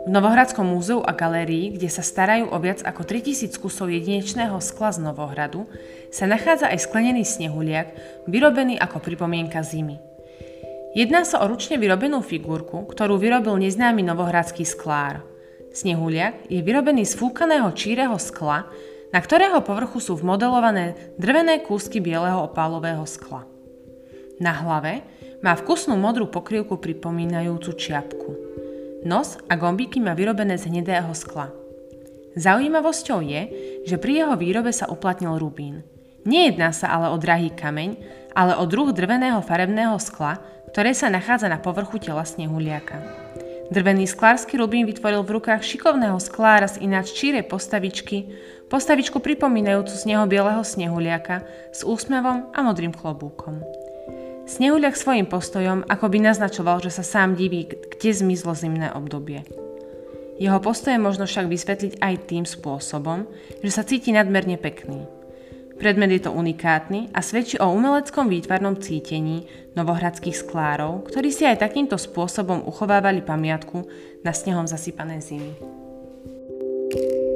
V Novohradskom múzeu a galérii, kde sa starajú o viac ako 3000 kusov jedinečného skla z Novohradu, sa nachádza aj sklenený snehuliak, vyrobený ako pripomienka zimy. Jedná sa o ručne vyrobenú figurku, ktorú vyrobil neznámy novohradský sklár. Snehuliak je vyrobený z fúkaného číreho skla, na ktorého povrchu sú vmodelované drvené kúsky bieleho opálového skla. Na hlave má vkusnú modrú pokrývku pripomínajúcu čiapku. Nos a gombíky má vyrobené z hnedého skla. Zaujímavosťou je, že pri jeho výrobe sa uplatnil rubín. Nejedná sa ale o drahý kameň, ale o druh drveného farebného skla, ktoré sa nachádza na povrchu tela snehuliaka. Drvený sklársky rubín vytvoril v rukách šikovného sklára z ináč čírej postavičky, postavičku pripomínajúcu z neho bieleho snehuliaka s úsmevom a modrým klobúkom. Snehuliak svojim postojom ako by naznačoval, že sa sám diví, kde zmizlo zimné obdobie. Jeho postoje možno však vysvetliť aj tým spôsobom, že sa cíti nadmerne pekný. Predmet je to unikátny a svedčí o umeleckom výtvarnom cítení novohradských sklárov, ktorí si aj takýmto spôsobom uchovávali pamiatku na snehom zasypané zimy. thank you